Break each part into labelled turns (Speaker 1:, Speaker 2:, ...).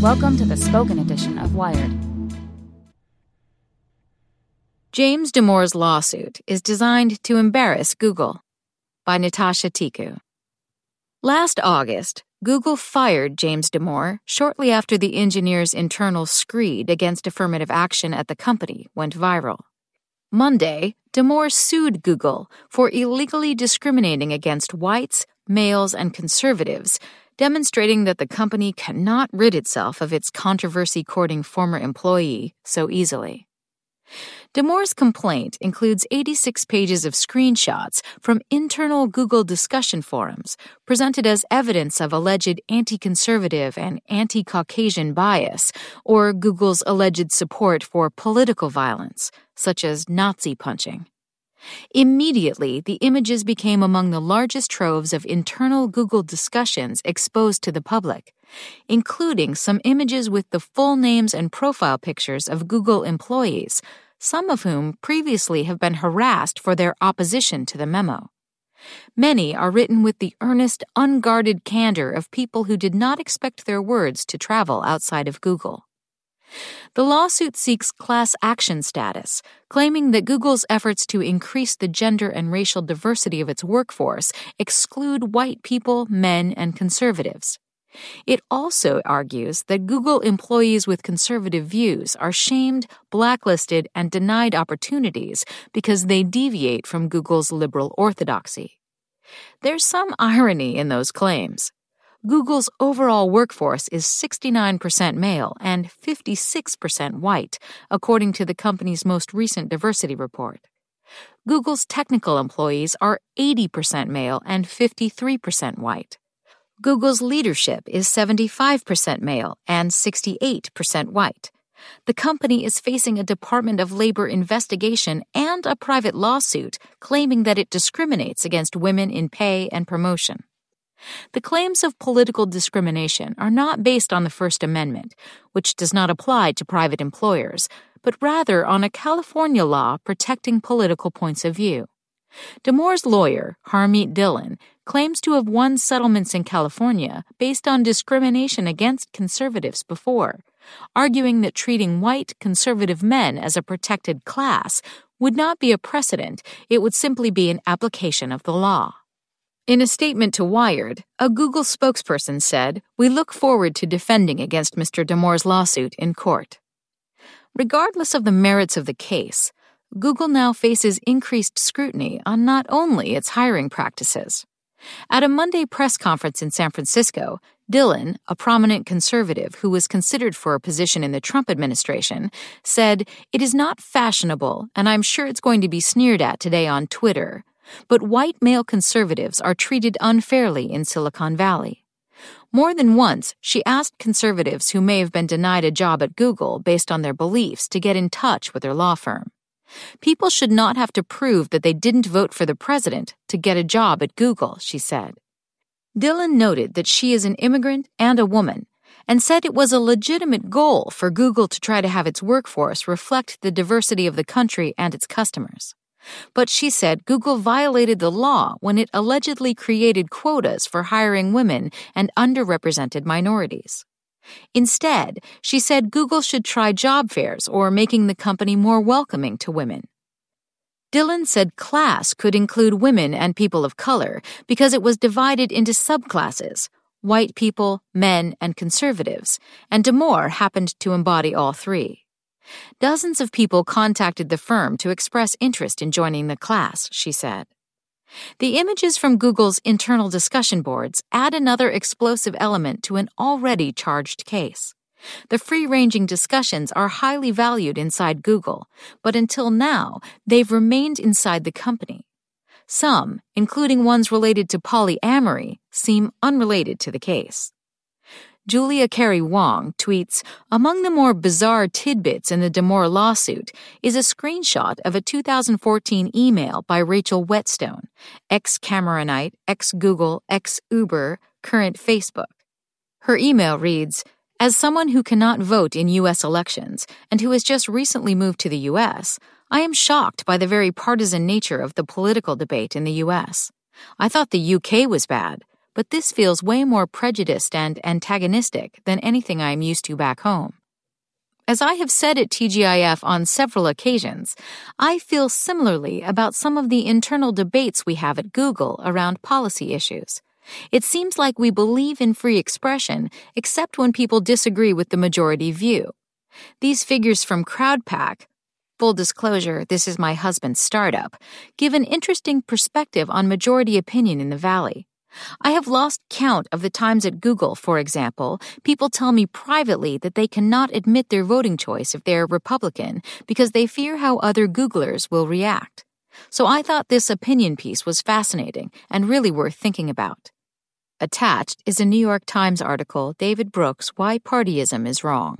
Speaker 1: Welcome to the spoken edition of Wired. James Damore's lawsuit is designed to embarrass Google by Natasha Tiku. Last August, Google fired James Damore shortly after the engineer's internal screed against affirmative action at the company went viral. Monday, Damore sued Google for illegally discriminating against whites, males, and conservatives, demonstrating that the company cannot rid itself of its controversy courting former employee so easily. Damore's complaint includes 86 pages of screenshots from internal Google discussion forums presented as evidence of alleged anti conservative and anti Caucasian bias, or Google's alleged support for political violence, such as Nazi punching. Immediately, the images became among the largest troves of internal Google discussions exposed to the public, including some images with the full names and profile pictures of Google employees some of whom previously have been harassed for their opposition to the memo. Many are written with the earnest, unguarded candor of people who did not expect their words to travel outside of Google. The lawsuit seeks class action status, claiming that Google's efforts to increase the gender and racial diversity of its workforce exclude white people, men, and conservatives. It also argues that Google employees with conservative views are shamed, blacklisted, and denied opportunities because they deviate from Google's liberal orthodoxy. There's some irony in those claims. Google's overall workforce is 69% male and 56% white, according to the company's most recent diversity report. Google's technical employees are 80% male and 53% white. Google's leadership is 75% male and 68% white. The company is facing a Department of Labor investigation and a private lawsuit claiming that it discriminates against women in pay and promotion. The claims of political discrimination are not based on the First Amendment, which does not apply to private employers, but rather on a California law protecting political points of view. Damore's lawyer, Harmeet Dillon, claims to have won settlements in California based on discrimination against conservatives before, arguing that treating white conservative men as a protected class would not be a precedent, it would simply be an application of the law. In a statement to Wired, a Google spokesperson said, We look forward to defending against Mr. Damore's lawsuit in court. Regardless of the merits of the case, Google now faces increased scrutiny on not only its hiring practices. At a Monday press conference in San Francisco, Dillon, a prominent conservative who was considered for a position in the Trump administration, said, It is not fashionable, and I'm sure it's going to be sneered at today on Twitter, but white male conservatives are treated unfairly in Silicon Valley. More than once, she asked conservatives who may have been denied a job at Google based on their beliefs to get in touch with her law firm. People should not have to prove that they didn't vote for the president to get a job at Google, she said. Dillon noted that she is an immigrant and a woman and said it was a legitimate goal for Google to try to have its workforce reflect the diversity of the country and its customers. But she said Google violated the law when it allegedly created quotas for hiring women and underrepresented minorities. Instead, she said Google should try job fairs or making the company more welcoming to women. Dillon said class could include women and people of color because it was divided into subclasses white people, men, and conservatives, and Damore happened to embody all three. Dozens of people contacted the firm to express interest in joining the class, she said. The images from Google's internal discussion boards add another explosive element to an already charged case. The free ranging discussions are highly valued inside Google, but until now, they've remained inside the company. Some, including ones related to polyamory, seem unrelated to the case. Julia Carrie Wong tweets Among the more bizarre tidbits in the Damore lawsuit is a screenshot of a 2014 email by Rachel Whetstone, ex Cameronite, ex Google, ex Uber, current Facebook. Her email reads as someone who cannot vote in U.S. elections and who has just recently moved to the U.S., I am shocked by the very partisan nature of the political debate in the U.S. I thought the UK was bad, but this feels way more prejudiced and antagonistic than anything I am used to back home. As I have said at TGIF on several occasions, I feel similarly about some of the internal debates we have at Google around policy issues. It seems like we believe in free expression except when people disagree with the majority view. These figures from Crowdpac, full disclosure, this is my husband's startup, give an interesting perspective on majority opinion in the Valley. I have lost count of the times at Google, for example, people tell me privately that they cannot admit their voting choice if they are Republican because they fear how other Googlers will react. So I thought this opinion piece was fascinating and really worth thinking about. Attached is a New York Times article, David Brooks, Why Partyism is Wrong.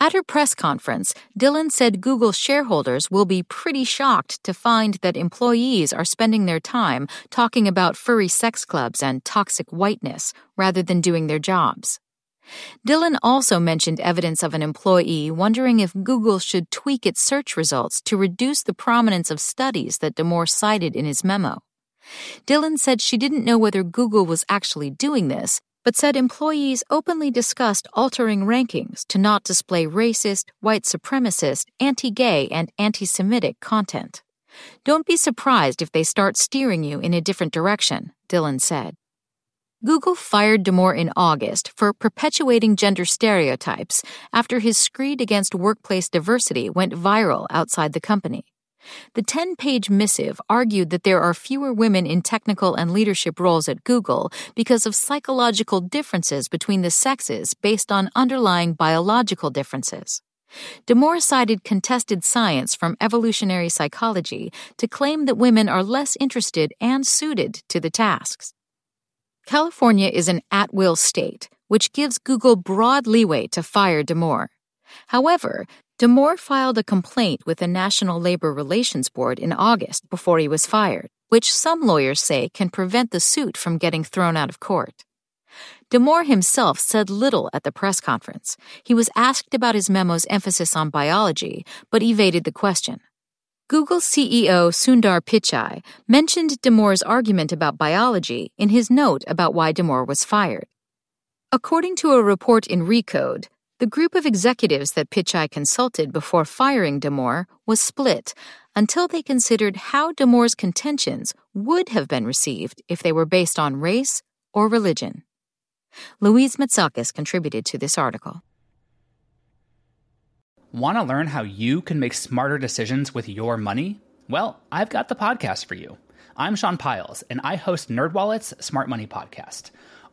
Speaker 1: At her press conference, Dillon said Google shareholders will be pretty shocked to find that employees are spending their time talking about furry sex clubs and toxic whiteness rather than doing their jobs. Dillon also mentioned evidence of an employee wondering if Google should tweak its search results to reduce the prominence of studies that Damore cited in his memo. Dillon said she didn't know whether Google was actually doing this, but said employees openly discussed altering rankings to not display racist, white supremacist, anti gay, and anti Semitic content. Don't be surprised if they start steering you in a different direction, Dillon said. Google fired Damore in August for perpetuating gender stereotypes after his screed against workplace diversity went viral outside the company. The 10 page missive argued that there are fewer women in technical and leadership roles at Google because of psychological differences between the sexes based on underlying biological differences. Damore cited contested science from evolutionary psychology to claim that women are less interested and suited to the tasks. California is an at will state, which gives Google broad leeway to fire Damore. However, Damore filed a complaint with the National Labor Relations Board in August before he was fired, which some lawyers say can prevent the suit from getting thrown out of court. Damore himself said little at the press conference. He was asked about his memo's emphasis on biology, but evaded the question. Google CEO Sundar Pichai mentioned Damore's argument about biology in his note about why Damore was fired. According to a report in Recode, the group of executives that Pichai consulted before firing Damore was split until they considered how Damore's contentions would have been received if they were based on race or religion. Louise Matsakis contributed to this article.
Speaker 2: Want to learn how you can make smarter decisions with your money? Well, I've got the podcast for you. I'm Sean Pyles, and I host NerdWallet's Smart Money Podcast –